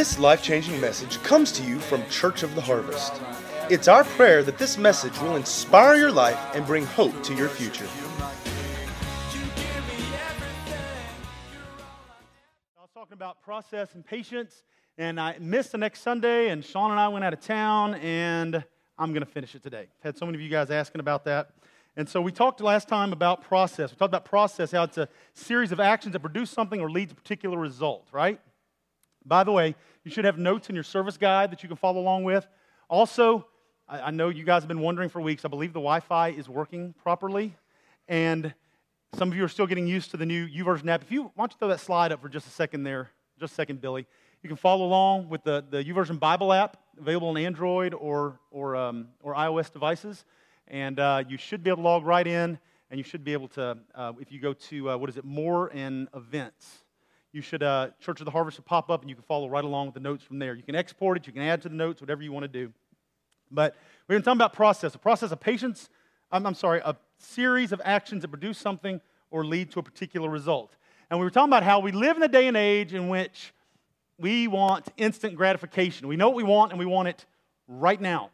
This life changing message comes to you from Church of the Harvest. It's our prayer that this message will inspire your life and bring hope to your future. I was talking about process and patience, and I missed the next Sunday, and Sean and I went out of town, and I'm going to finish it today. Had so many of you guys asking about that. And so we talked last time about process. We talked about process, how it's a series of actions that produce something or lead to a particular result, right? By the way, you should have notes in your service guide that you can follow along with. Also, I, I know you guys have been wondering for weeks. I believe the Wi Fi is working properly. And some of you are still getting used to the new YouVersion app. If you don't you throw that slide up for just a second there, just a second, Billy. You can follow along with the, the YouVersion Bible app available on Android or, or, um, or iOS devices. And uh, you should be able to log right in, and you should be able to, uh, if you go to, uh, what is it, More and Events, you should, uh, Church of the Harvest will pop up, and you can follow right along with the notes from there. You can export it, you can add to the notes, whatever you want to do. But we've been talking about process, a process of patience, I'm, I'm sorry, a series of actions that produce something or lead to a particular result. And we were talking about how we live in a day and age in which we want instant gratification. We know what we want, and we want it right now.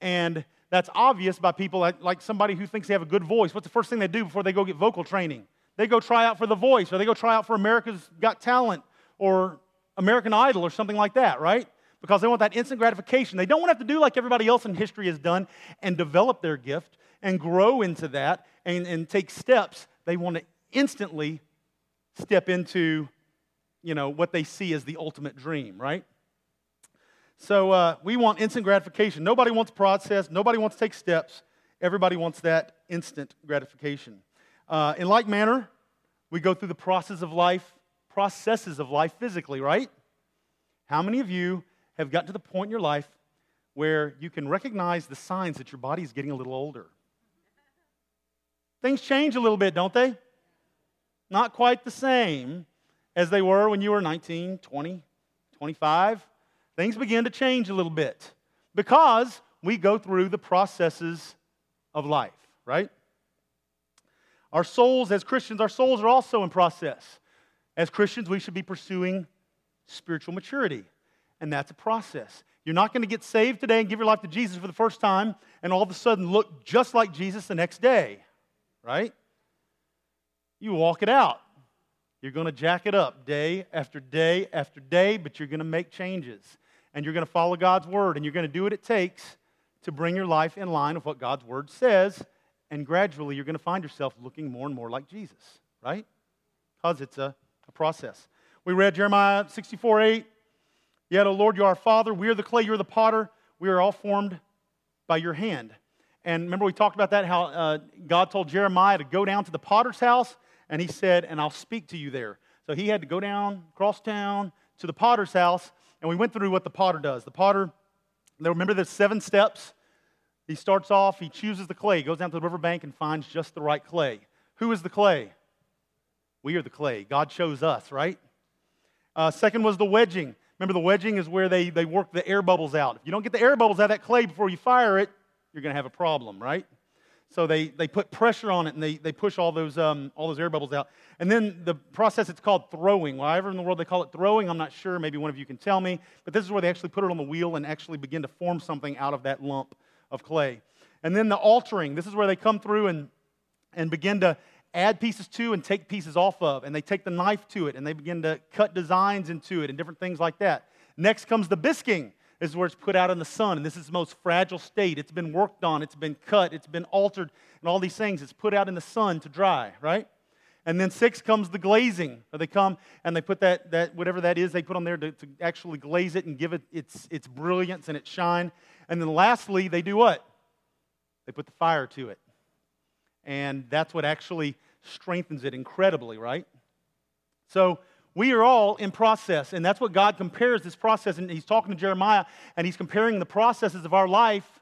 And that's obvious by people like, like somebody who thinks they have a good voice. What's the first thing they do before they go get vocal training? They go try out for The Voice, or they go try out for America's Got Talent, or American Idol, or something like that, right? Because they want that instant gratification. They don't want to have to do like everybody else in history has done and develop their gift and grow into that and, and take steps. They want to instantly step into, you know, what they see as the ultimate dream, right? So uh, we want instant gratification. Nobody wants process. Nobody wants to take steps. Everybody wants that instant gratification. Uh, in like manner, we go through the process of life, processes of life physically, right? How many of you have gotten to the point in your life where you can recognize the signs that your body is getting a little older? Things change a little bit, don't they? Not quite the same as they were when you were 19, 20, 25 things begin to change a little bit because we go through the processes of life, right? Our souls, as Christians, our souls are also in process. As Christians, we should be pursuing spiritual maturity, and that's a process. You're not going to get saved today and give your life to Jesus for the first time and all of a sudden look just like Jesus the next day, right? You walk it out. You're going to jack it up day after day after day, but you're going to make changes and you're going to follow God's word and you're going to do what it takes to bring your life in line with what God's word says. And gradually, you're going to find yourself looking more and more like Jesus, right? Because it's a, a process. We read Jeremiah 64 8. Yet, O Lord, you are our Father. We are the clay, you're the potter. We are all formed by your hand. And remember, we talked about that how uh, God told Jeremiah to go down to the potter's house, and he said, And I'll speak to you there. So he had to go down, cross town to the potter's house, and we went through what the potter does. The potter, remember the seven steps? He starts off, he chooses the clay, He goes down to the riverbank and finds just the right clay. Who is the clay? We are the clay. God chose us, right? Uh, second was the wedging. Remember, the wedging is where they, they work the air bubbles out. If you don't get the air bubbles out of that clay before you fire it, you're going to have a problem, right? So they, they put pressure on it and they, they push all those, um, all those air bubbles out. And then the process, it's called throwing. Wherever in the world they call it throwing, I'm not sure. Maybe one of you can tell me. But this is where they actually put it on the wheel and actually begin to form something out of that lump of clay. And then the altering. This is where they come through and, and begin to add pieces to and take pieces off of. And they take the knife to it and they begin to cut designs into it and different things like that. Next comes the bisquing. This is where it's put out in the sun, and this is the most fragile state. It's been worked on, it's been cut, it's been altered, and all these things. It's put out in the sun to dry, right? And then six comes the glazing. They come and they put that, that whatever that is, they put on there to, to actually glaze it and give it its, its brilliance and its shine. And then lastly, they do what? They put the fire to it. And that's what actually strengthens it incredibly, right? So we are all in process, and that's what God compares this process. And He's talking to Jeremiah, and He's comparing the processes of our life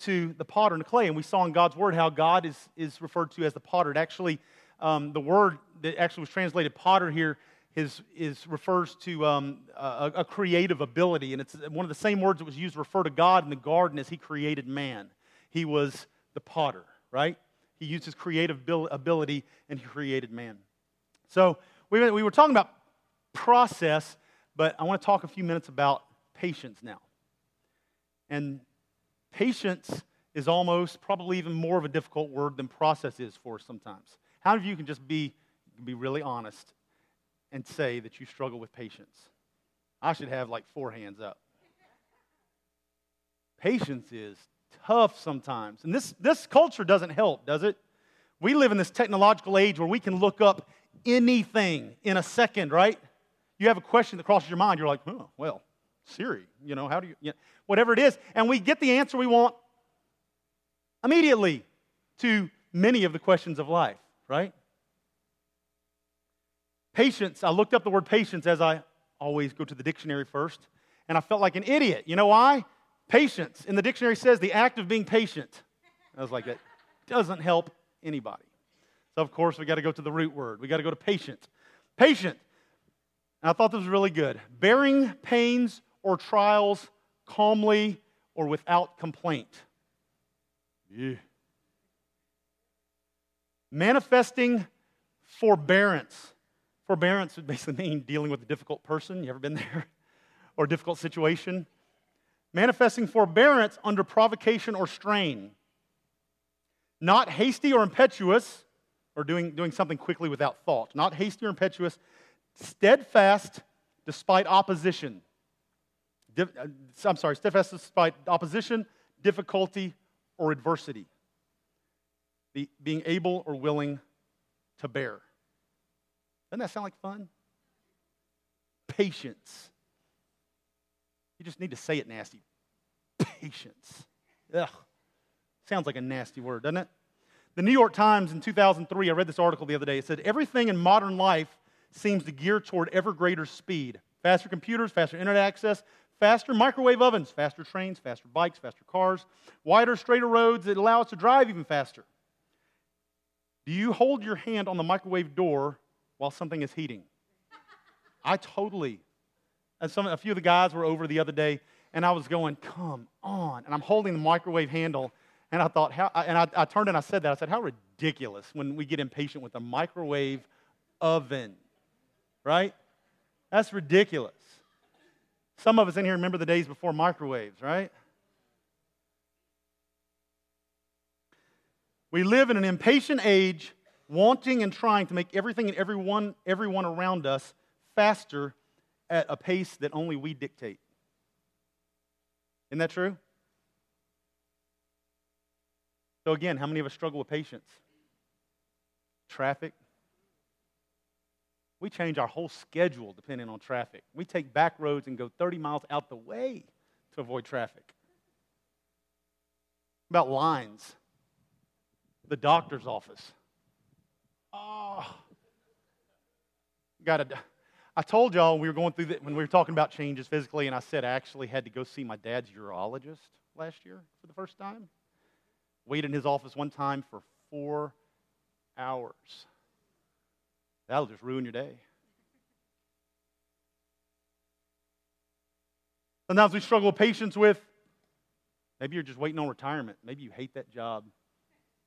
to the potter and the clay. And we saw in God's Word how God is, is referred to as the potter. It actually, um, the word that actually was translated potter here is, is refers to um, a, a, creative ability. And it's one of the same words that was used to refer to God in the garden as He created man. He was the potter, right? He used his creative ability and He created man. So we, we were talking about process, But I want to talk a few minutes about patience now. And patience is almost probably even more of a difficult word than process is for us sometimes. How many of you can just be, be really honest and say that you struggle with patience? I should have like four hands up. Patience is tough sometimes. And this, this culture doesn't help, does it? We live in this technological age where we can look up anything in a second, right? You have a question that crosses your mind, you're like, oh, well, Siri, you know, how do you, you know, whatever it is. And we get the answer we want immediately to many of the questions of life, right? Patience, I looked up the word patience as I always go to the dictionary first, and I felt like an idiot. You know why? Patience in the dictionary says the act of being patient. I was like, that doesn't help anybody. So, of course, we got to go to the root word. We got to go to patient. Patient. And I thought this was really good. Bearing pains or trials calmly or without complaint. Yeah. Manifesting forbearance. Forbearance would basically mean dealing with a difficult person. You ever been there? or difficult situation? Manifesting forbearance under provocation or strain. Not hasty or impetuous, or doing, doing something quickly without thought. Not hasty or impetuous. Steadfast despite opposition. Uh, I'm sorry, steadfast despite opposition, difficulty, or adversity. The, being able or willing to bear. Doesn't that sound like fun? Patience. You just need to say it nasty. Patience. Ugh. Sounds like a nasty word, doesn't it? The New York Times in 2003, I read this article the other day. It said, Everything in modern life seems to gear toward ever greater speed faster computers, faster internet access, faster microwave ovens, faster trains, faster bikes, faster cars, wider, straighter roads that allow us to drive even faster. Do you hold your hand on the microwave door while something is heating? I totally. Some, a few of the guys were over the other day, and I was going, "Come on!" And I'm holding the microwave handle, and I thought, "How?" And I, I turned and I said that. I said, "How ridiculous when we get impatient with a microwave oven, right? That's ridiculous." Some of us in here remember the days before microwaves, right? We live in an impatient age, wanting and trying to make everything and everyone, everyone around us faster at a pace that only we dictate. Isn't that true? So, again, how many of us struggle with patience? Traffic, we change our whole schedule depending on traffic. We take back roads and go 30 miles out the way to avoid traffic. About lines, the doctor's office. Oh, got to. I told y'all we were going through the, when we were talking about changes physically, and I said I actually had to go see my dad's urologist last year for the first time. Waited in his office one time for four hours. That'll just ruin your day. Sometimes we struggle with patience with maybe you're just waiting on retirement. Maybe you hate that job.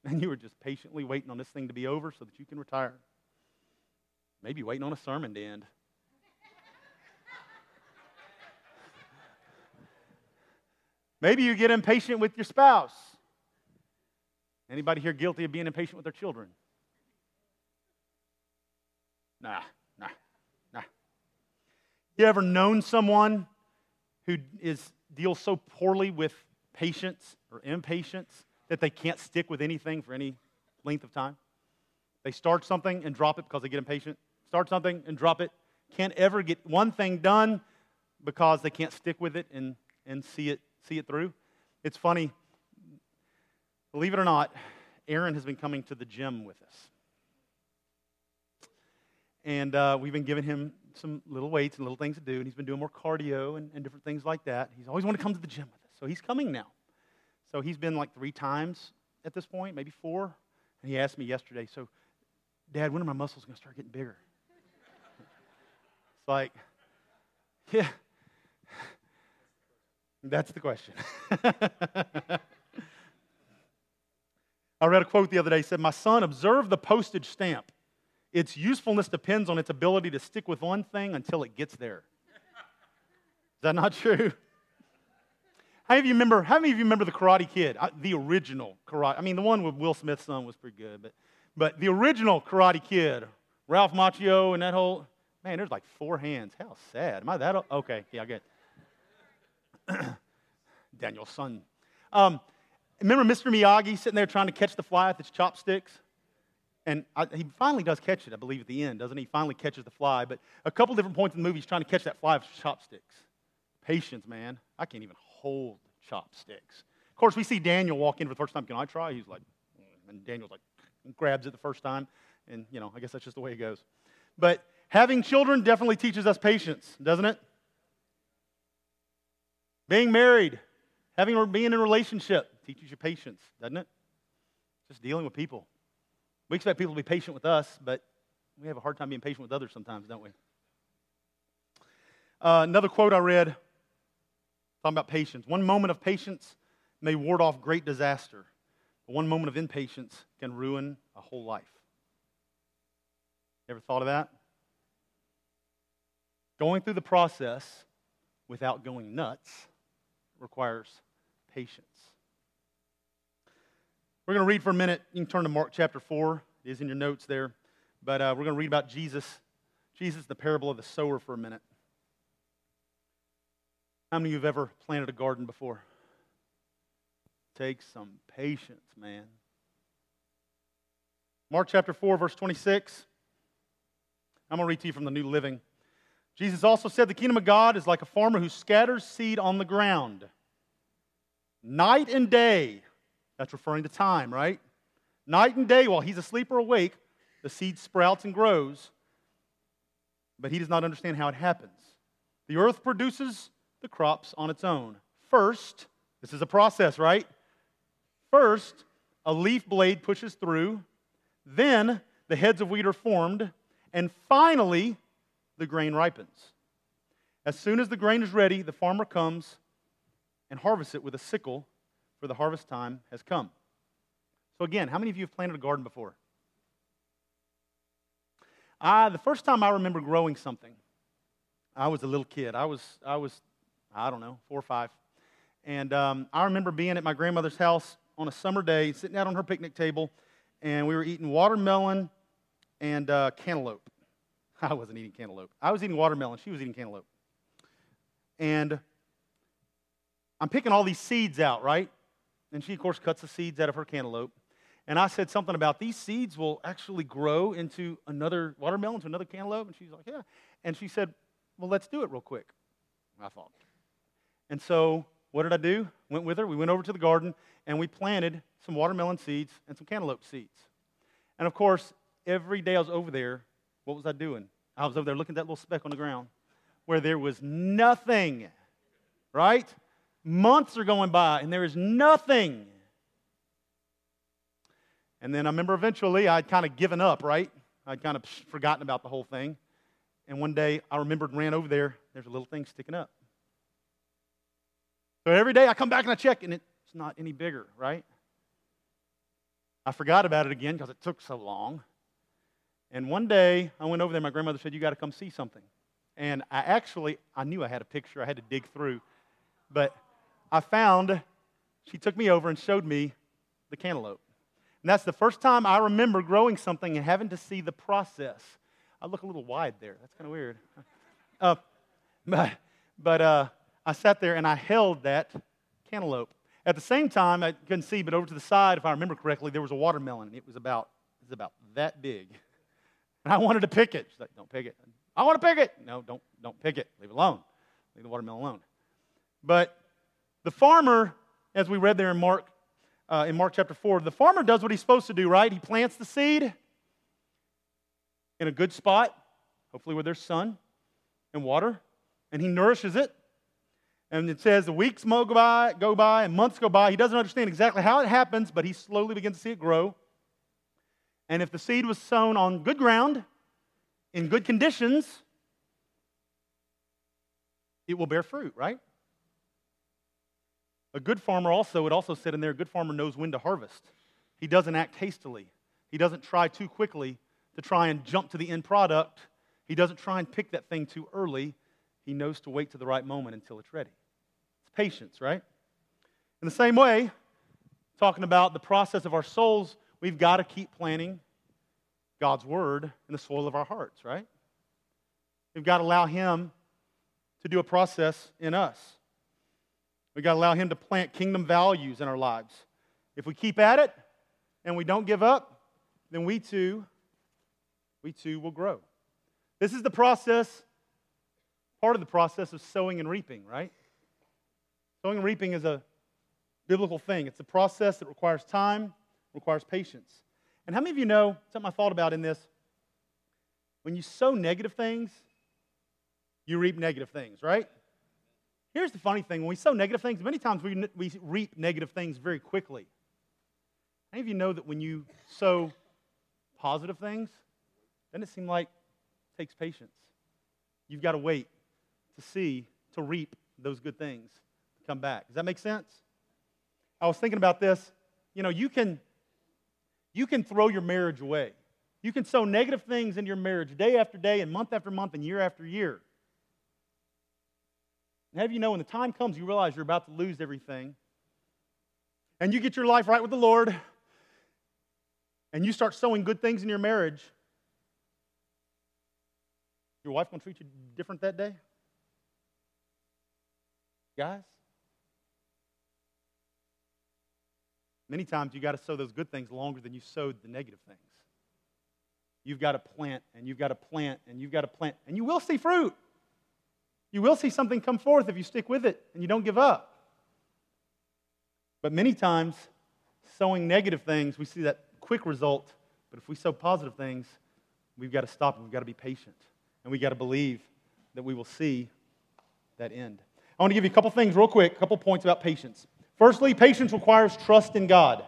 And you were just patiently waiting on this thing to be over so that you can retire. Maybe waiting on a sermon to end. Maybe you get impatient with your spouse. Anybody here guilty of being impatient with their children? Nah, nah, nah. You ever known someone who is deals so poorly with patience or impatience that they can't stick with anything for any length of time? They start something and drop it because they get impatient. Start something and drop it. Can't ever get one thing done because they can't stick with it and, and see it see it through. It's funny. Believe it or not, Aaron has been coming to the gym with us. And uh, we've been giving him some little weights and little things to do, and he's been doing more cardio and, and different things like that. He's always wanted to come to the gym with us. So he's coming now. So he's been like three times at this point, maybe four. And he asked me yesterday, So, Dad, when are my muscles going to start getting bigger? It's like, yeah, that's the question. I read a quote the other day. He said, My son, observe the postage stamp. Its usefulness depends on its ability to stick with one thing until it gets there. that not true? How many of you remember? How many of you remember the Karate Kid, the original Karate? I mean, the one with Will Smith's son was pretty good, but but the original Karate Kid, Ralph Macchio, and that whole man, there's like four hands. How sad. Am I that? old? Okay, yeah, get. Daniel-san. Um, remember Mr. Miyagi sitting there trying to catch the fly with his chopsticks? And I, he finally does catch it, I believe, at the end, doesn't he? Finally catches the fly. But a couple different points in the movie, he's trying to catch that fly with chopsticks. Patience, man. I can't even hold chopsticks. Of course, we see Daniel walk in for the first time. Can I try? He's like, and Daniel's like, grabs it the first time. And, you know, I guess that's just the way it goes. But having children definitely teaches us patience, doesn't it? Being married, having being in a relationship teaches you patience, doesn't it? Just dealing with people. We expect people to be patient with us, but we have a hard time being patient with others sometimes, don't we? Uh, another quote I read Talking about patience. One moment of patience may ward off great disaster, but one moment of impatience can ruin a whole life. Ever thought of that? Going through the process without going nuts requires patience. We're going to read for a minute. You can turn to Mark chapter 4. It is in your notes there. But uh, we're going to read about Jesus, Jesus, the parable of the sower, for a minute. How many of you have ever planted a garden before? Takes some patience, man. Mark chapter 4, verse 26. I'm going to read to you from the New Living. Jesus also said, The kingdom of God is like a farmer who scatters seed on the ground. Night and day, that's referring to time, right? Night and day, while he's asleep or awake, the seed sprouts and grows, but he does not understand how it happens. The earth produces the crops on its own. First, this is a process, right? First, a leaf blade pushes through, then the heads of wheat are formed, and finally, the grain ripens. As soon as the grain is ready, the farmer comes and harvests it with a sickle, for the harvest time has come. So, again, how many of you have planted a garden before? I, the first time I remember growing something, I was a little kid. I was, I was I don't know, four or five. And um, I remember being at my grandmother's house on a summer day, sitting out on her picnic table, and we were eating watermelon and uh, cantaloupe. I wasn't eating cantaloupe. I was eating watermelon. She was eating cantaloupe. And I'm picking all these seeds out, right? And she, of course, cuts the seeds out of her cantaloupe. And I said something about these seeds will actually grow into another watermelon, to another cantaloupe. And she's like, yeah. And she said, well, let's do it real quick. I thought, and so, what did I do? Went with her. We went over to the garden and we planted some watermelon seeds and some cantaloupe seeds. And of course, every day I was over there, what was I doing? I was over there looking at that little speck on the ground where there was nothing, right? Months are going by and there is nothing. And then I remember eventually I'd kind of given up, right? I'd kind of forgotten about the whole thing. And one day I remembered and ran over there. There's a little thing sticking up. So every day I come back and I check, and it's not any bigger, right? I forgot about it again because it took so long. And one day I went over there. My grandmother said, "You got to come see something." And I actually I knew I had a picture. I had to dig through, but I found. She took me over and showed me the cantaloupe. And that's the first time I remember growing something and having to see the process. I look a little wide there. That's kind of weird. Uh, but but uh, I sat there and I held that cantaloupe. At the same time, I couldn't see, but over to the side, if I remember correctly, there was a watermelon. It was about, it was about that big. And I wanted to pick it. She's like, don't pick it. I want to pick it. No, don't, don't pick it. Leave it alone. Leave the watermelon alone. But the farmer, as we read there in Mark, uh, in Mark chapter 4, the farmer does what he's supposed to do, right? He plants the seed in a good spot, hopefully where there's sun and water, and he nourishes it. And it says the weeks go by, go by and months go by. He doesn't understand exactly how it happens, but he slowly begins to see it grow. And if the seed was sown on good ground, in good conditions, it will bear fruit, right? A good farmer also, would also said in there, a good farmer knows when to harvest. He doesn't act hastily. He doesn't try too quickly to try and jump to the end product. He doesn't try and pick that thing too early. He knows to wait to the right moment until it's ready. It's patience, right? In the same way, talking about the process of our souls, we've got to keep planting God's word in the soil of our hearts, right? We've got to allow Him to do a process in us. We've got to allow Him to plant kingdom values in our lives. If we keep at it and we don't give up, then we too, we too will grow. This is the process, part of the process of sowing and reaping, right? Sowing and reaping is a biblical thing. It's a process that requires time, requires patience. And how many of you know something I thought about in this? When you sow negative things, you reap negative things, right? Here's the funny thing when we sow negative things, many times we, we reap negative things very quickly. How many of you know that when you sow positive things, doesn't it seem like it takes patience? You've got to wait to see, to reap those good things to come back. Does that make sense? I was thinking about this. You know, you can you can throw your marriage away. You can sow negative things in your marriage day after day and month after month and year after year. And have you know when the time comes you realize you're about to lose everything and you get your life right with the Lord and you start sowing good things in your marriage, your wife to treat you different that day? Guys? Many times you've got to sow those good things longer than you sowed the negative things. You've got to plant and you've got to plant and you've got to plant, and you will see fruit. You will see something come forth if you stick with it and you don't give up. But many times, sowing negative things, we see that quick result. But if we sow positive things, we've got to stop and we've got to be patient. And we've got to believe that we will see that end. I want to give you a couple things real quick, a couple points about patience. Firstly, patience requires trust in God.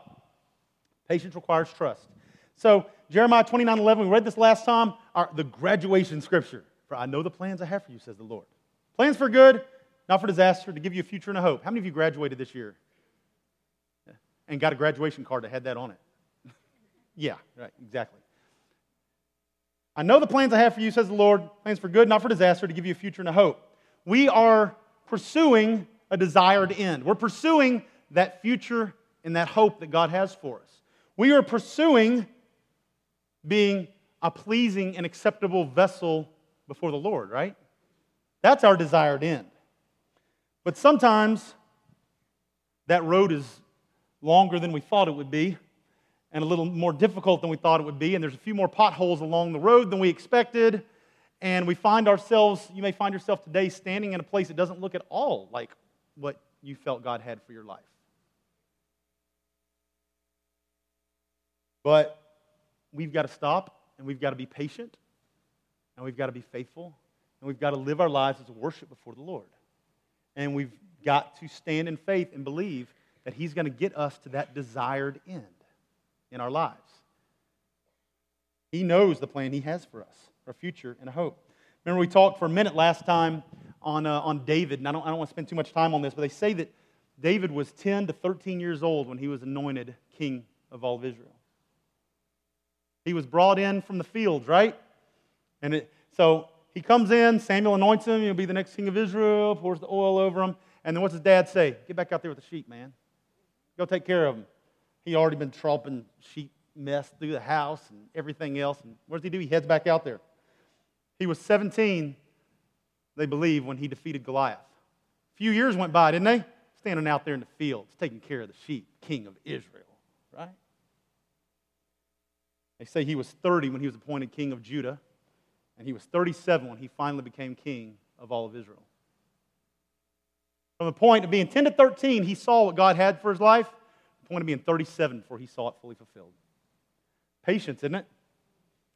Patience requires trust. So, Jeremiah 29 11, we read this last time, our, the graduation scripture. For I know the plans I have for you, says the Lord. Plans for good, not for disaster, to give you a future and a hope. How many of you graduated this year? And got a graduation card that had that on it? yeah, right, exactly. I know the plans I have for you, says the Lord, plans for good, not for disaster, to give you a future and a hope. We are pursuing a desired end. We're pursuing that future and that hope that God has for us. We are pursuing being a pleasing and acceptable vessel before the Lord, right? That's our desired end. But sometimes that road is longer than we thought it would be and a little more difficult than we thought it would be, and there's a few more potholes along the road than we expected. And we find ourselves, you may find yourself today standing in a place that doesn't look at all like what you felt God had for your life. But we've got to stop and we've got to be patient and we've got to be faithful and we've got to live our lives as worship before the Lord. And we've got to stand in faith and believe that He's going to get us to that desired end in our lives. He knows the plan He has for us, our future and a hope. Remember, we talked for a minute last time on, uh, on David, and I don't, I don't want to spend too much time on this, but they say that David was 10 to 13 years old when he was anointed king of all of Israel. He was brought in from the fields, right? And it, so he comes in, Samuel anoints him, he'll be the next king of Israel, pours the oil over him. And then what's his dad say? Get back out there with the sheep, man. Go take care of them. He already been tromping sheep mess through the house and everything else. And what does he do? He heads back out there. He was 17 they believe, when he defeated Goliath. A few years went by, didn't they? Standing out there in the fields, taking care of the sheep, king of Israel, right? They say he was 30 when he was appointed king of Judah, and he was 37 when he finally became king of all of Israel. From the point of being 10 to 13, he saw what God had for his life. The point of being 37 before he saw it fully fulfilled. Patience, isn't it?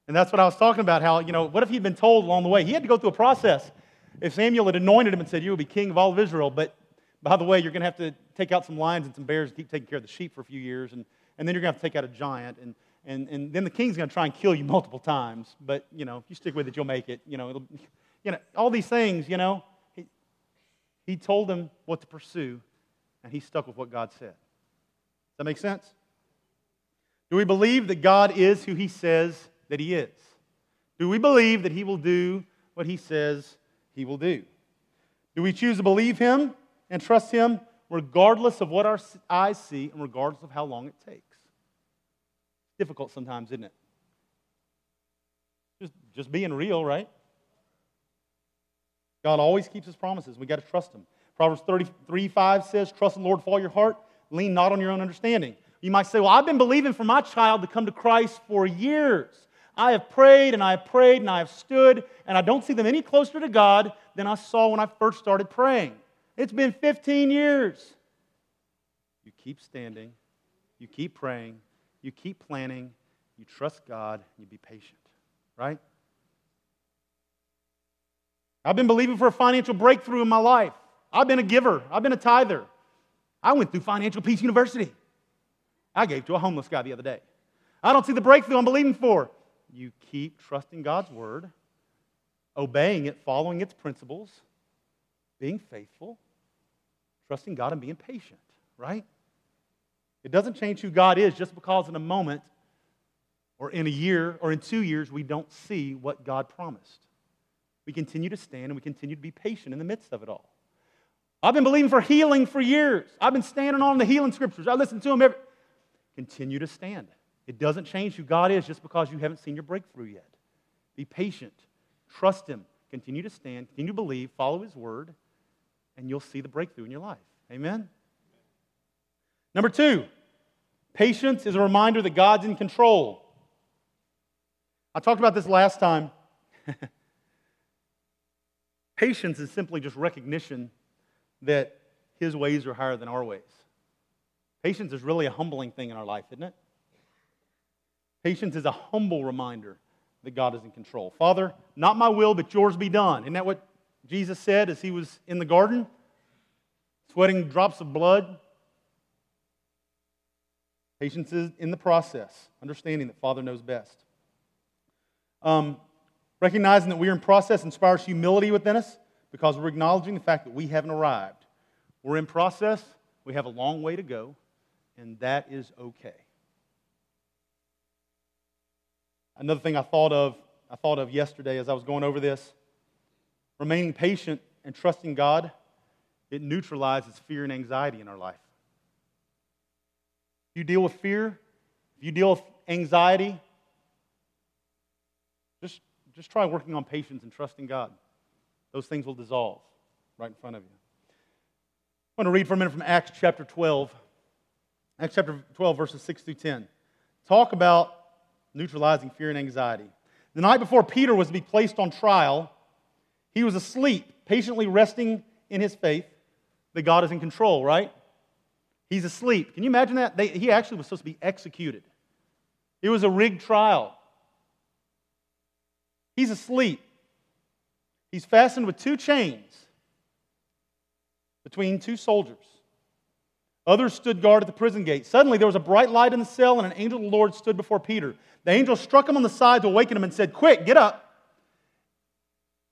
And that's what I was talking about. How, you know, what if he'd been told along the way? He had to go through a process if Samuel had anointed him and said, You will be king of all of Israel, but by the way, you're going to have to take out some lions and some bears and keep taking care of the sheep for a few years, and, and then you're going to have to take out a giant, and, and, and then the king's going to try and kill you multiple times, but, you know, if you stick with it, you'll make it. You know, it'll, you know all these things, you know. He, he told them what to pursue, and he stuck with what God said. Does that make sense? Do we believe that God is who he says that he is? Do we believe that he will do what he says he will do. Do we choose to believe Him and trust Him regardless of what our eyes see and regardless of how long it takes? Difficult sometimes, isn't it? Just, just being real, right? God always keeps his promises. We got to trust him. Proverbs 33 5 says, Trust in the Lord with all your heart, lean not on your own understanding. You might say, Well, I've been believing for my child to come to Christ for years. I have prayed and I have prayed and I have stood, and I don't see them any closer to God than I saw when I first started praying. It's been 15 years. You keep standing, you keep praying, you keep planning, you trust God, and you be patient, right? I've been believing for a financial breakthrough in my life. I've been a giver, I've been a tither. I went through Financial Peace University. I gave to a homeless guy the other day. I don't see the breakthrough I'm believing for. You keep trusting God's word, obeying it, following its principles, being faithful, trusting God, and being patient, right? It doesn't change who God is just because in a moment or in a year or in two years we don't see what God promised. We continue to stand and we continue to be patient in the midst of it all. I've been believing for healing for years. I've been standing on the healing scriptures. I listen to them every. Continue to stand. It doesn't change who God is just because you haven't seen your breakthrough yet. Be patient. Trust Him. Continue to stand. Continue to believe. Follow His word, and you'll see the breakthrough in your life. Amen? Number two, patience is a reminder that God's in control. I talked about this last time. patience is simply just recognition that His ways are higher than our ways. Patience is really a humbling thing in our life, isn't it? Patience is a humble reminder that God is in control. Father, not my will, but yours be done. Isn't that what Jesus said as he was in the garden? Sweating drops of blood. Patience is in the process, understanding that Father knows best. Um, recognizing that we're in process inspires humility within us because we're acknowledging the fact that we haven't arrived. We're in process, we have a long way to go, and that is okay. Another thing I thought of, I thought of yesterday as I was going over this, remaining patient and trusting God, it neutralizes fear and anxiety in our life. If you deal with fear, if you deal with anxiety, just, just try working on patience and trusting God. Those things will dissolve right in front of you. I want to read for a minute from Acts chapter 12. Acts chapter 12, verses 6 through 10. Talk about neutralizing fear and anxiety. The night before Peter was to be placed on trial, he was asleep, patiently resting in his faith that God is in control, right? He's asleep. Can you imagine that? They, he actually was supposed to be executed. It was a rigged trial. He's asleep. He's fastened with two chains between two soldiers. Others stood guard at the prison gate. Suddenly, there was a bright light in the cell, and an angel of the Lord stood before Peter. The angel struck him on the side to awaken him and said, Quick, get up.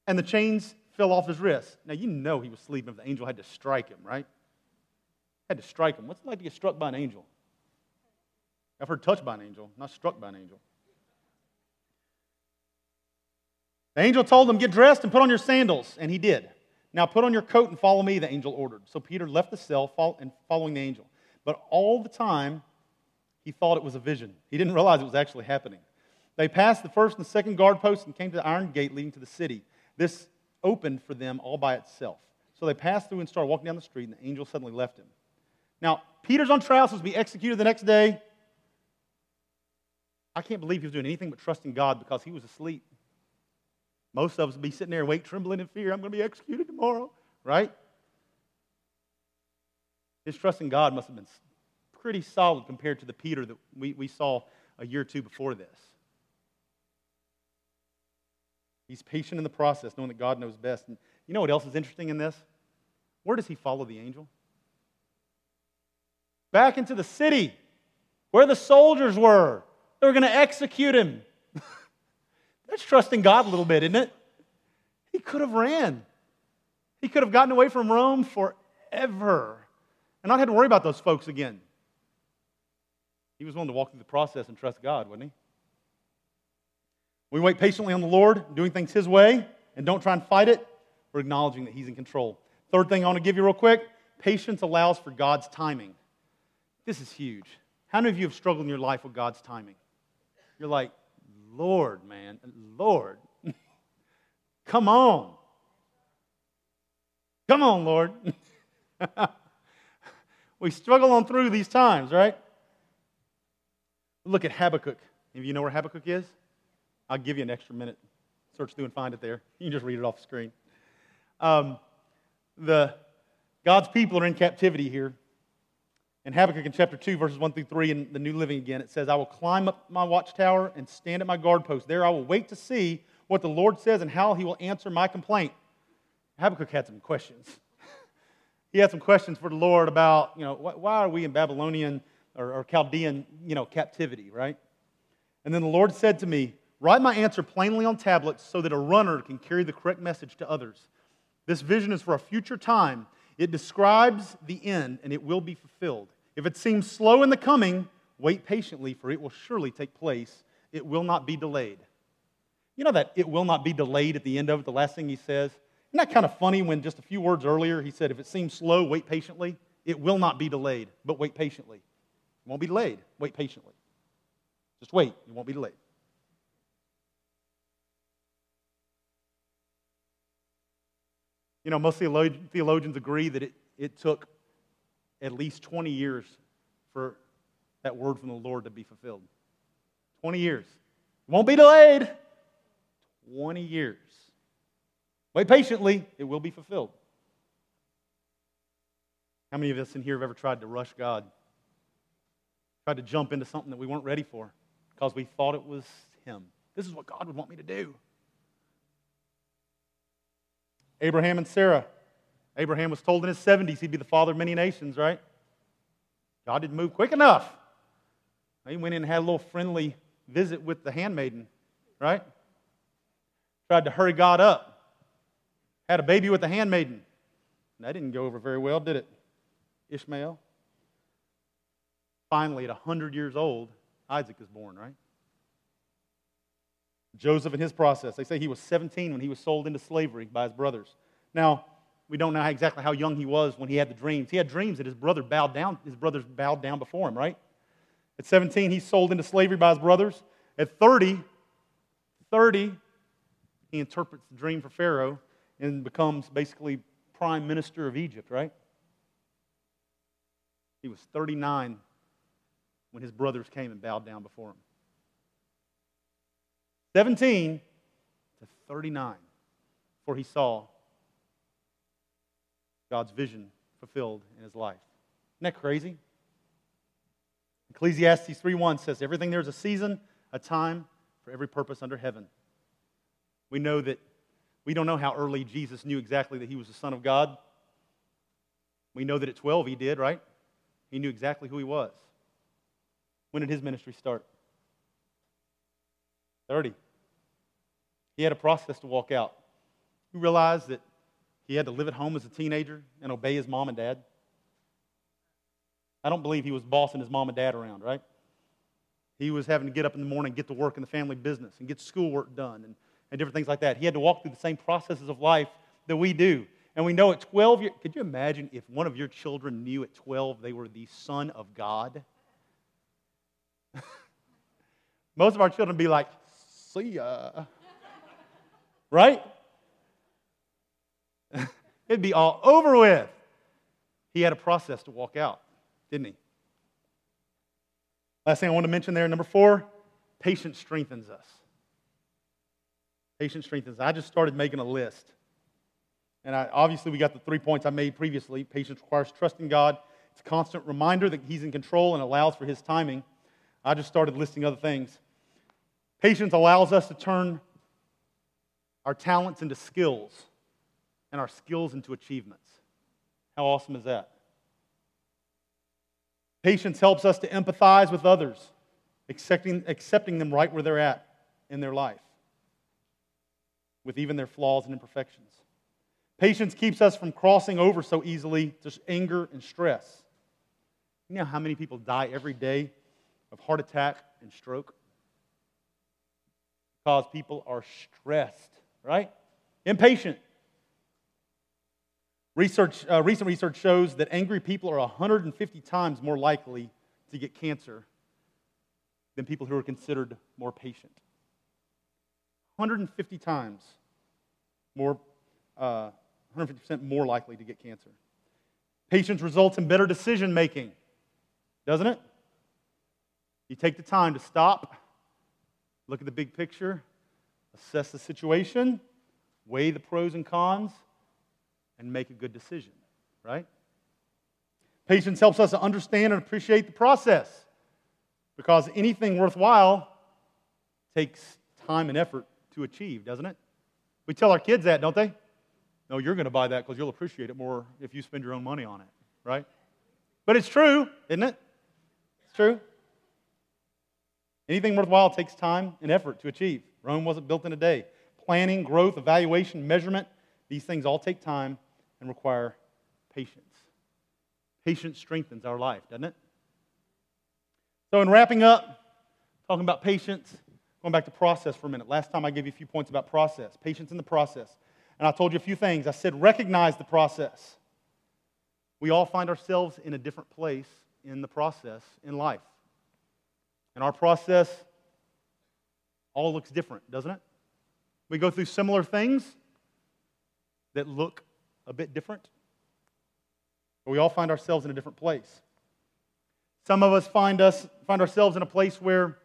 And the chains fell off his wrists. Now, you know he was sleeping if the angel had to strike him, right? Had to strike him. What's it like to get struck by an angel? I've heard touched by an angel, not struck by an angel. The angel told him, Get dressed and put on your sandals. And he did. Now put on your coat and follow me, the angel ordered. So Peter left the cell and following the angel. But all the time, he thought it was a vision. He didn't realize it was actually happening. They passed the first and the second guard posts and came to the iron gate leading to the city. This opened for them all by itself. So they passed through and started walking down the street, and the angel suddenly left him. Now, Peter's on trial, supposed to be executed the next day. I can't believe he was doing anything but trusting God because he was asleep. Most of us be sitting there and wait, trembling in fear. I'm going to be executed tomorrow, right? His trust in God must have been pretty solid compared to the Peter that we, we saw a year or two before this. He's patient in the process, knowing that God knows best. And you know what else is interesting in this? Where does he follow the angel? Back into the city where the soldiers were. They were going to execute him. That's trusting God a little bit, isn't it? He could have ran. He could have gotten away from Rome forever and not had to worry about those folks again. He was willing to walk through the process and trust God, wasn't he? We wait patiently on the Lord, doing things His way, and don't try and fight it. We're acknowledging that He's in control. Third thing I want to give you real quick patience allows for God's timing. This is huge. How many of you have struggled in your life with God's timing? You're like, Lord, man, Lord, come on. Come on, Lord. we struggle on through these times, right? Look at Habakkuk. If you know where Habakkuk is, I'll give you an extra minute. Search through and find it there. You can just read it off the screen. Um, the God's people are in captivity here. In Habakkuk in chapter 2, verses 1 through 3, in the New Living again, it says, I will climb up my watchtower and stand at my guard post. There I will wait to see what the Lord says and how he will answer my complaint. Habakkuk had some questions. he had some questions for the Lord about, you know, why are we in Babylonian or, or Chaldean, you know, captivity, right? And then the Lord said to me, Write my answer plainly on tablets so that a runner can carry the correct message to others. This vision is for a future time. It describes the end, and it will be fulfilled. If it seems slow in the coming, wait patiently, for it will surely take place. It will not be delayed. You know that it will not be delayed at the end of it, the last thing he says? Isn't that kind of funny when just a few words earlier he said, If it seems slow, wait patiently? It will not be delayed, but wait patiently. It won't be delayed. Wait patiently. Just wait. It won't be delayed. You know, most theologians agree that it, it took at least 20 years for that word from the Lord to be fulfilled. 20 years. It won't be delayed. 20 years. Wait patiently, it will be fulfilled. How many of us in here have ever tried to rush God? Tried to jump into something that we weren't ready for because we thought it was Him. This is what God would want me to do. Abraham and Sarah. Abraham was told in his 70s he'd be the father of many nations, right? God didn't move quick enough. He went in and had a little friendly visit with the handmaiden, right? Tried to hurry God up. Had a baby with the handmaiden. That didn't go over very well, did it? Ishmael. Finally, at 100 years old, Isaac is born, right? Joseph and his process. They say he was 17 when he was sold into slavery by his brothers. Now, we don't know exactly how young he was when he had the dreams. He had dreams that his brother bowed down, his brothers bowed down before him, right? At 17, he's sold into slavery by his brothers. At 30, 30, he interprets the dream for Pharaoh and becomes basically prime minister of Egypt, right? He was 39 when his brothers came and bowed down before him. 17 to 39 for he saw God's vision fulfilled in his life. Isn't that crazy? Ecclesiastes 3:1 says, Everything there's a season, a time for every purpose under heaven. We know that we don't know how early Jesus knew exactly that he was the Son of God. We know that at 12 he did, right? He knew exactly who he was. When did his ministry start? 30. He had a process to walk out. He realized that he had to live at home as a teenager and obey his mom and dad. I don't believe he was bossing his mom and dad around, right? He was having to get up in the morning, get to work in the family business, and get schoolwork done, and, and different things like that. He had to walk through the same processes of life that we do. And we know at 12 years, could you imagine if one of your children knew at 12 they were the Son of God? Most of our children be like, see ya. right? It'd be all over with. He had a process to walk out, didn't he? Last thing I want to mention there, number four, patience strengthens us. Patience strengthens. I just started making a list. And I, obviously, we got the three points I made previously. Patience requires trust in God. It's a constant reminder that He's in control and allows for His timing. I just started listing other things. Patience allows us to turn our talents into skills and our skills into achievements. How awesome is that? Patience helps us to empathize with others, accepting, accepting them right where they're at in their life, with even their flaws and imperfections. Patience keeps us from crossing over so easily to anger and stress. You know how many people die every day of heart attack and stroke? Because people are stressed, right? Impatient. Research, uh, recent research shows that angry people are 150 times more likely to get cancer than people who are considered more patient. 150 times more, uh, 150% more likely to get cancer. Patience results in better decision making, doesn't it? You take the time to stop, look at the big picture, assess the situation, weigh the pros and cons, and make a good decision, right? Patience helps us to understand and appreciate the process because anything worthwhile takes time and effort to achieve, doesn't it? We tell our kids that, don't they? No, you're going to buy that because you'll appreciate it more if you spend your own money on it, right? But it's true, isn't it? It's true. Anything worthwhile takes time and effort to achieve. Rome wasn't built in a day. Planning, growth, evaluation, measurement, these things all take time and require patience. Patience strengthens our life, doesn't it? So, in wrapping up, talking about patience, going back to process for a minute. Last time I gave you a few points about process, patience in the process. And I told you a few things. I said, recognize the process. We all find ourselves in a different place in the process in life. And our process all looks different, doesn't it? We go through similar things that look a bit different. But we all find ourselves in a different place. Some of us find us find ourselves in a place where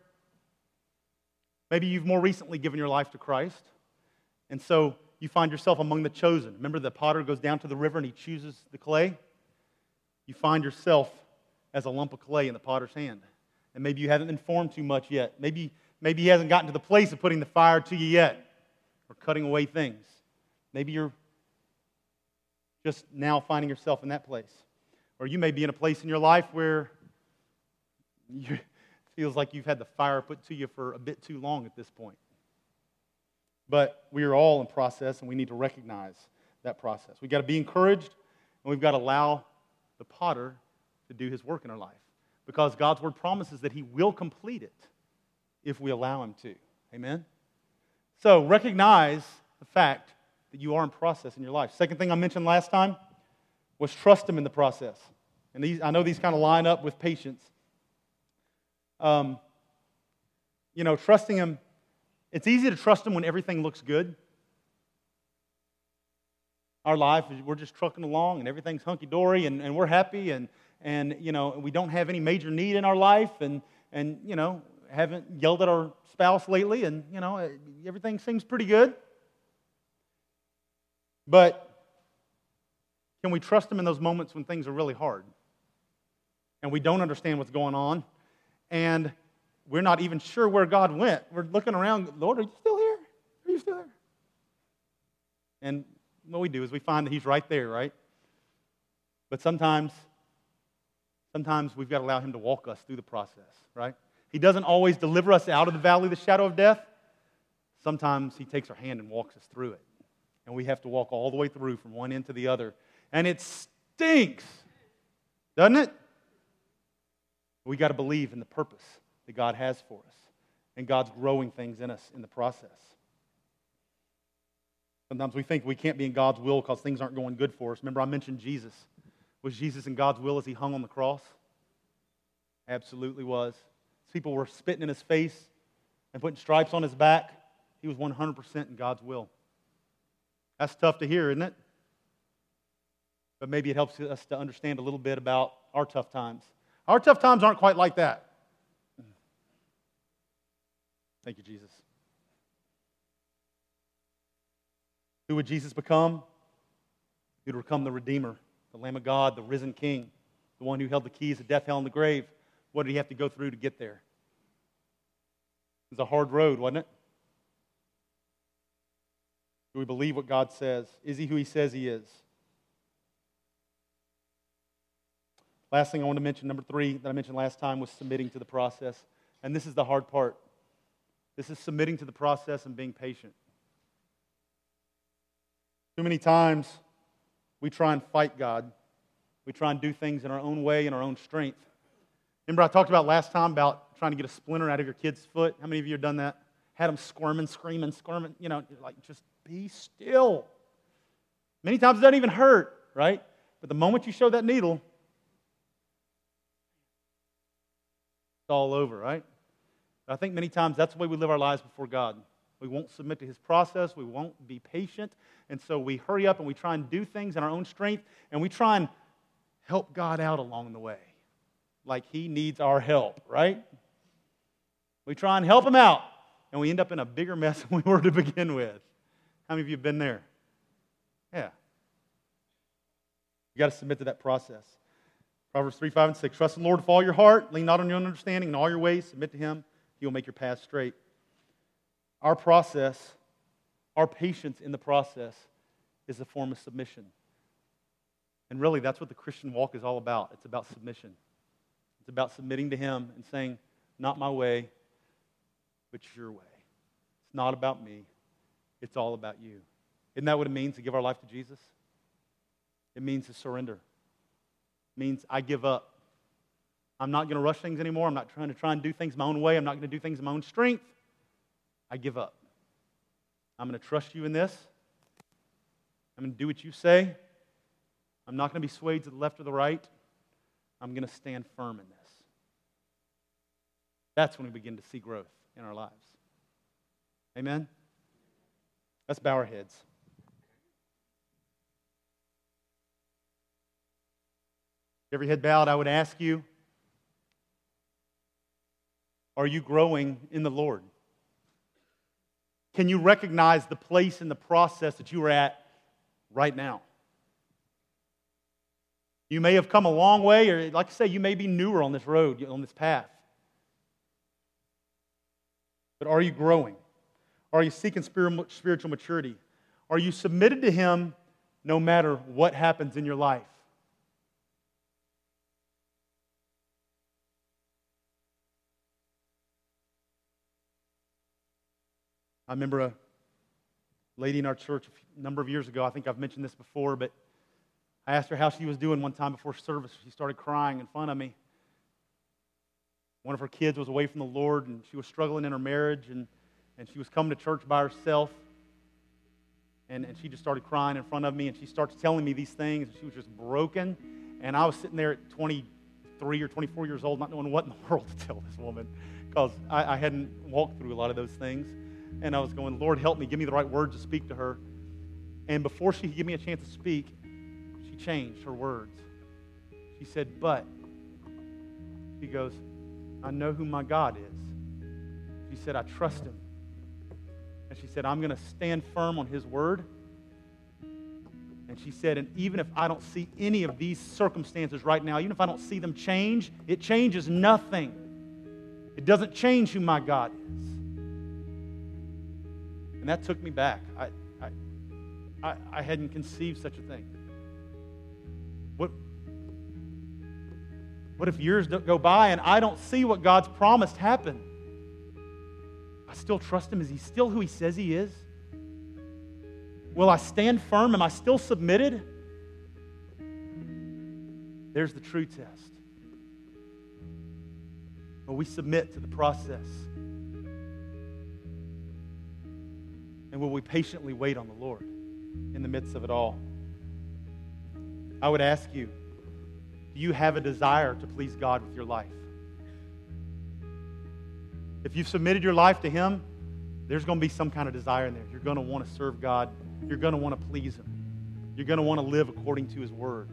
maybe you've more recently given your life to Christ. And so you find yourself among the chosen. Remember, the potter goes down to the river and he chooses the clay? You find yourself as a lump of clay in the potter's hand. And maybe you haven't been formed too much yet. Maybe, maybe he hasn't gotten to the place of putting the fire to you yet or cutting away things. Maybe you're just now finding yourself in that place. Or you may be in a place in your life where it feels like you've had the fire put to you for a bit too long at this point. But we are all in process, and we need to recognize that process. We've got to be encouraged, and we've got to allow the potter to do his work in our life. Because God's word promises that he will complete it if we allow him to. Amen? So recognize the fact that you are in process in your life. Second thing I mentioned last time was trust him in the process. And these, I know these kind of line up with patience. Um, you know, trusting him it's easy to trust Him when everything looks good. Our life, we're just trucking along and everything's hunky dory and, and we're happy and, and, you know, we don't have any major need in our life and, and, you know, haven't yelled at our spouse lately and, you know, eh, everything seems pretty good. But can we trust Him in those moments when things are really hard and we don't understand what's going on and we're not even sure where God went. We're looking around, Lord, are you still here? Are you still here? And what we do is we find that He's right there, right? But sometimes, sometimes we've got to allow Him to walk us through the process, right? He doesn't always deliver us out of the valley of the shadow of death. Sometimes He takes our hand and walks us through it. And we have to walk all the way through from one end to the other. And it stinks, doesn't it? We got to believe in the purpose that God has for us. And God's growing things in us in the process. Sometimes we think we can't be in God's will because things aren't going good for us. Remember, I mentioned Jesus. Was Jesus in God's will as he hung on the cross? Absolutely was. People were spitting in his face and putting stripes on his back. He was 100% in God's will. That's tough to hear, isn't it? But maybe it helps us to understand a little bit about our tough times. Our tough times aren't quite like that. Thank you, Jesus. Who would Jesus become? He would become the Redeemer, the Lamb of God, the risen King, the one who held the keys of death, hell, and the grave. What did he have to go through to get there? It was a hard road, wasn't it? Do we believe what God says? Is he who he says he is? Last thing I want to mention, number three, that I mentioned last time, was submitting to the process. And this is the hard part. This is submitting to the process and being patient. Too many times we try and fight God. We try and do things in our own way, in our own strength. Remember, I talked about last time about trying to get a splinter out of your kid's foot? How many of you have done that? Had them squirming, screaming, squirming, you know, like just be still. Many times it doesn't even hurt. right? But the moment you show that needle, it's all over, right? I think many times that's the way we live our lives before God. We won't submit to His process. We won't be patient. And so we hurry up and we try and do things in our own strength and we try and help God out along the way. Like He needs our help, right? We try and help Him out and we end up in a bigger mess than we were to begin with. How many of you have been there? Yeah. You got to submit to that process. Proverbs 3, 5, and 6. Trust in the Lord with all your heart. Lean not on your own understanding. In all your ways, submit to Him. He will make your path straight. Our process, our patience in the process, is a form of submission. And really, that's what the Christian walk is all about. It's about submission. It's about submitting to Him and saying, Not my way, but your way. It's not about me, it's all about you. Isn't that what it means to give our life to Jesus? It means to surrender. It means I give up. I'm not going to rush things anymore. I'm not trying to try and do things my own way. I'm not going to do things in my own strength. I give up. I'm going to trust you in this. I'm going to do what you say. I'm not going to be swayed to the left or the right. I'm going to stand firm in this. That's when we begin to see growth in our lives. Amen? Let's bow our heads. Every head bowed, I would ask you Are you growing in the Lord? Can you recognize the place in the process that you are at right now? You may have come a long way, or like I say, you may be newer on this road, on this path. But are you growing? Are you seeking spiritual maturity? Are you submitted to Him no matter what happens in your life? I remember a lady in our church a number of years ago. I think I've mentioned this before, but I asked her how she was doing one time before service. She started crying in front of me. One of her kids was away from the Lord, and she was struggling in her marriage, and, and she was coming to church by herself. And, and she just started crying in front of me, and she starts telling me these things, and she was just broken. And I was sitting there at 23 or 24 years old, not knowing what in the world to tell this woman, because I, I hadn't walked through a lot of those things. And I was going, Lord, help me, give me the right words to speak to her. And before she could give me a chance to speak, she changed her words. She said, But, she goes, I know who my God is. She said, I trust him. And she said, I'm going to stand firm on his word. And she said, and even if I don't see any of these circumstances right now, even if I don't see them change, it changes nothing. It doesn't change who my God is. And that took me back. I, I, I, hadn't conceived such a thing. What, what if years go by and I don't see what God's promised happen? I still trust Him. Is He still who He says He is? Will I stand firm? Am I still submitted? There's the true test. Will we submit to the process? And will we patiently wait on the Lord in the midst of it all? I would ask you do you have a desire to please God with your life? If you've submitted your life to Him, there's going to be some kind of desire in there. You're going to want to serve God, you're going to want to please Him, you're going to want to live according to His Word.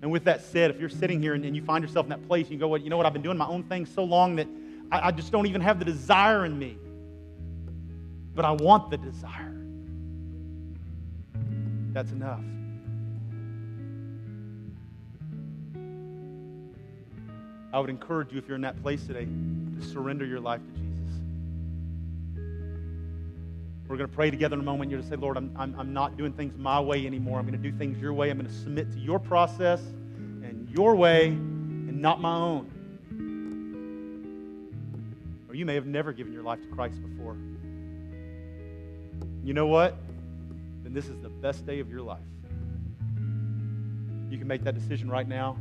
And with that said, if you're sitting here and, and you find yourself in that place, you go, well, you know what, I've been doing my own thing so long that I, I just don't even have the desire in me but I want the desire. That's enough. I would encourage you, if you're in that place today, to surrender your life to Jesus. We're going to pray together in a moment. You're going to say, Lord, I'm, I'm, I'm not doing things my way anymore. I'm going to do things your way. I'm going to submit to your process and your way and not my own. Or you may have never given your life to Christ before. You know what? Then this is the best day of your life. You can make that decision right now.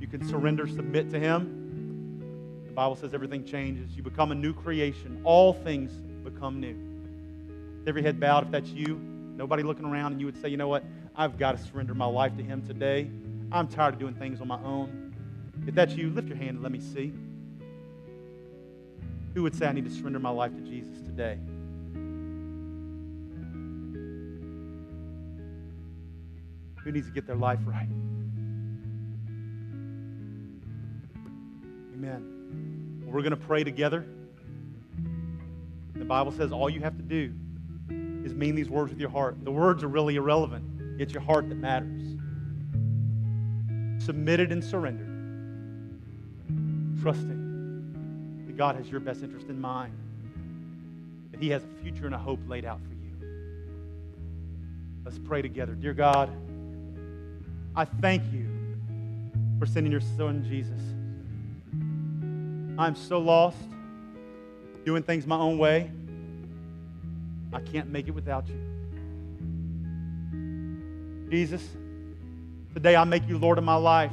You can surrender, submit to Him. The Bible says everything changes. You become a new creation. All things become new. With Every head bowed, if that's you, Nobody looking around, and you would say, you know what? I've got to surrender my life to Him today. I'm tired of doing things on my own. If that's you, lift your hand and let me see. Who would say, I need to surrender my life to Jesus today? Who needs to get their life right? Amen. We're going to pray together. The Bible says all you have to do is mean these words with your heart. The words are really irrelevant, it's your heart that matters. Submitted and surrendered, trusting that God has your best interest in mind, that He has a future and a hope laid out for you. Let's pray together. Dear God, I thank you for sending your Son, Jesus. I'm so lost, doing things my own way. I can't make it without you. Jesus, today I make you Lord of my life.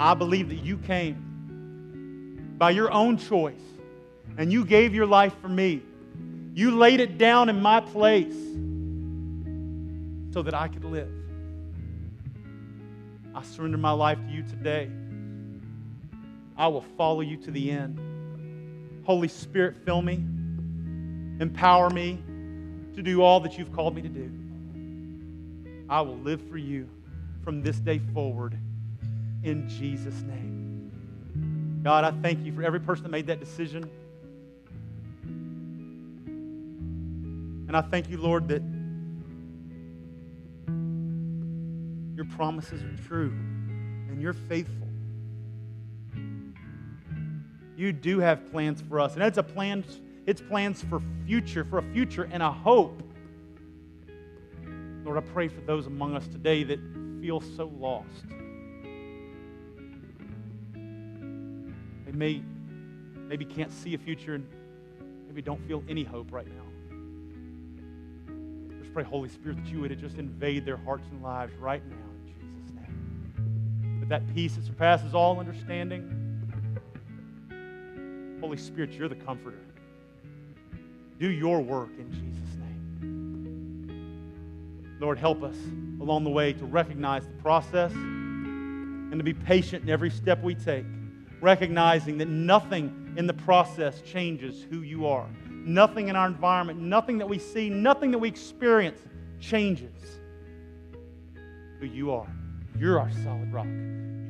I believe that you came by your own choice and you gave your life for me. You laid it down in my place so that I could live. I surrender my life to you today. I will follow you to the end. Holy Spirit, fill me, empower me to do all that you've called me to do. I will live for you from this day forward in Jesus' name. God, I thank you for every person that made that decision. And I thank you, Lord, that your promises are true and you're faithful. You do have plans for us, and it's a plan, it's plans for future, for a future and a hope. Lord, I pray for those among us today that feel so lost. They may maybe can't see a future and maybe don't feel any hope right now. Just pray, Holy Spirit, that you would just invade their hearts and lives right now. With that peace that surpasses all understanding. Holy Spirit, you're the comforter. Do your work in Jesus' name. Lord, help us along the way to recognize the process and to be patient in every step we take, recognizing that nothing in the process changes who you are. Nothing in our environment, nothing that we see, nothing that we experience changes who you are. You're our solid rock.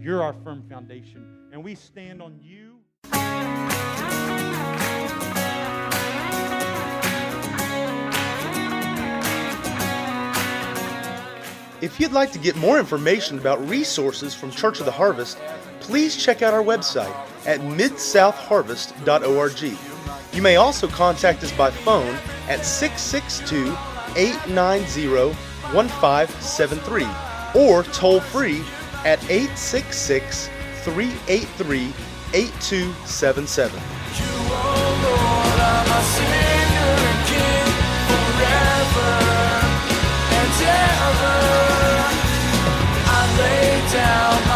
You're our firm foundation. And we stand on you. If you'd like to get more information about resources from Church of the Harvest, please check out our website at midsouthharvest.org. You may also contact us by phone at 662 890 1573 or toll free at 866 383 8277. down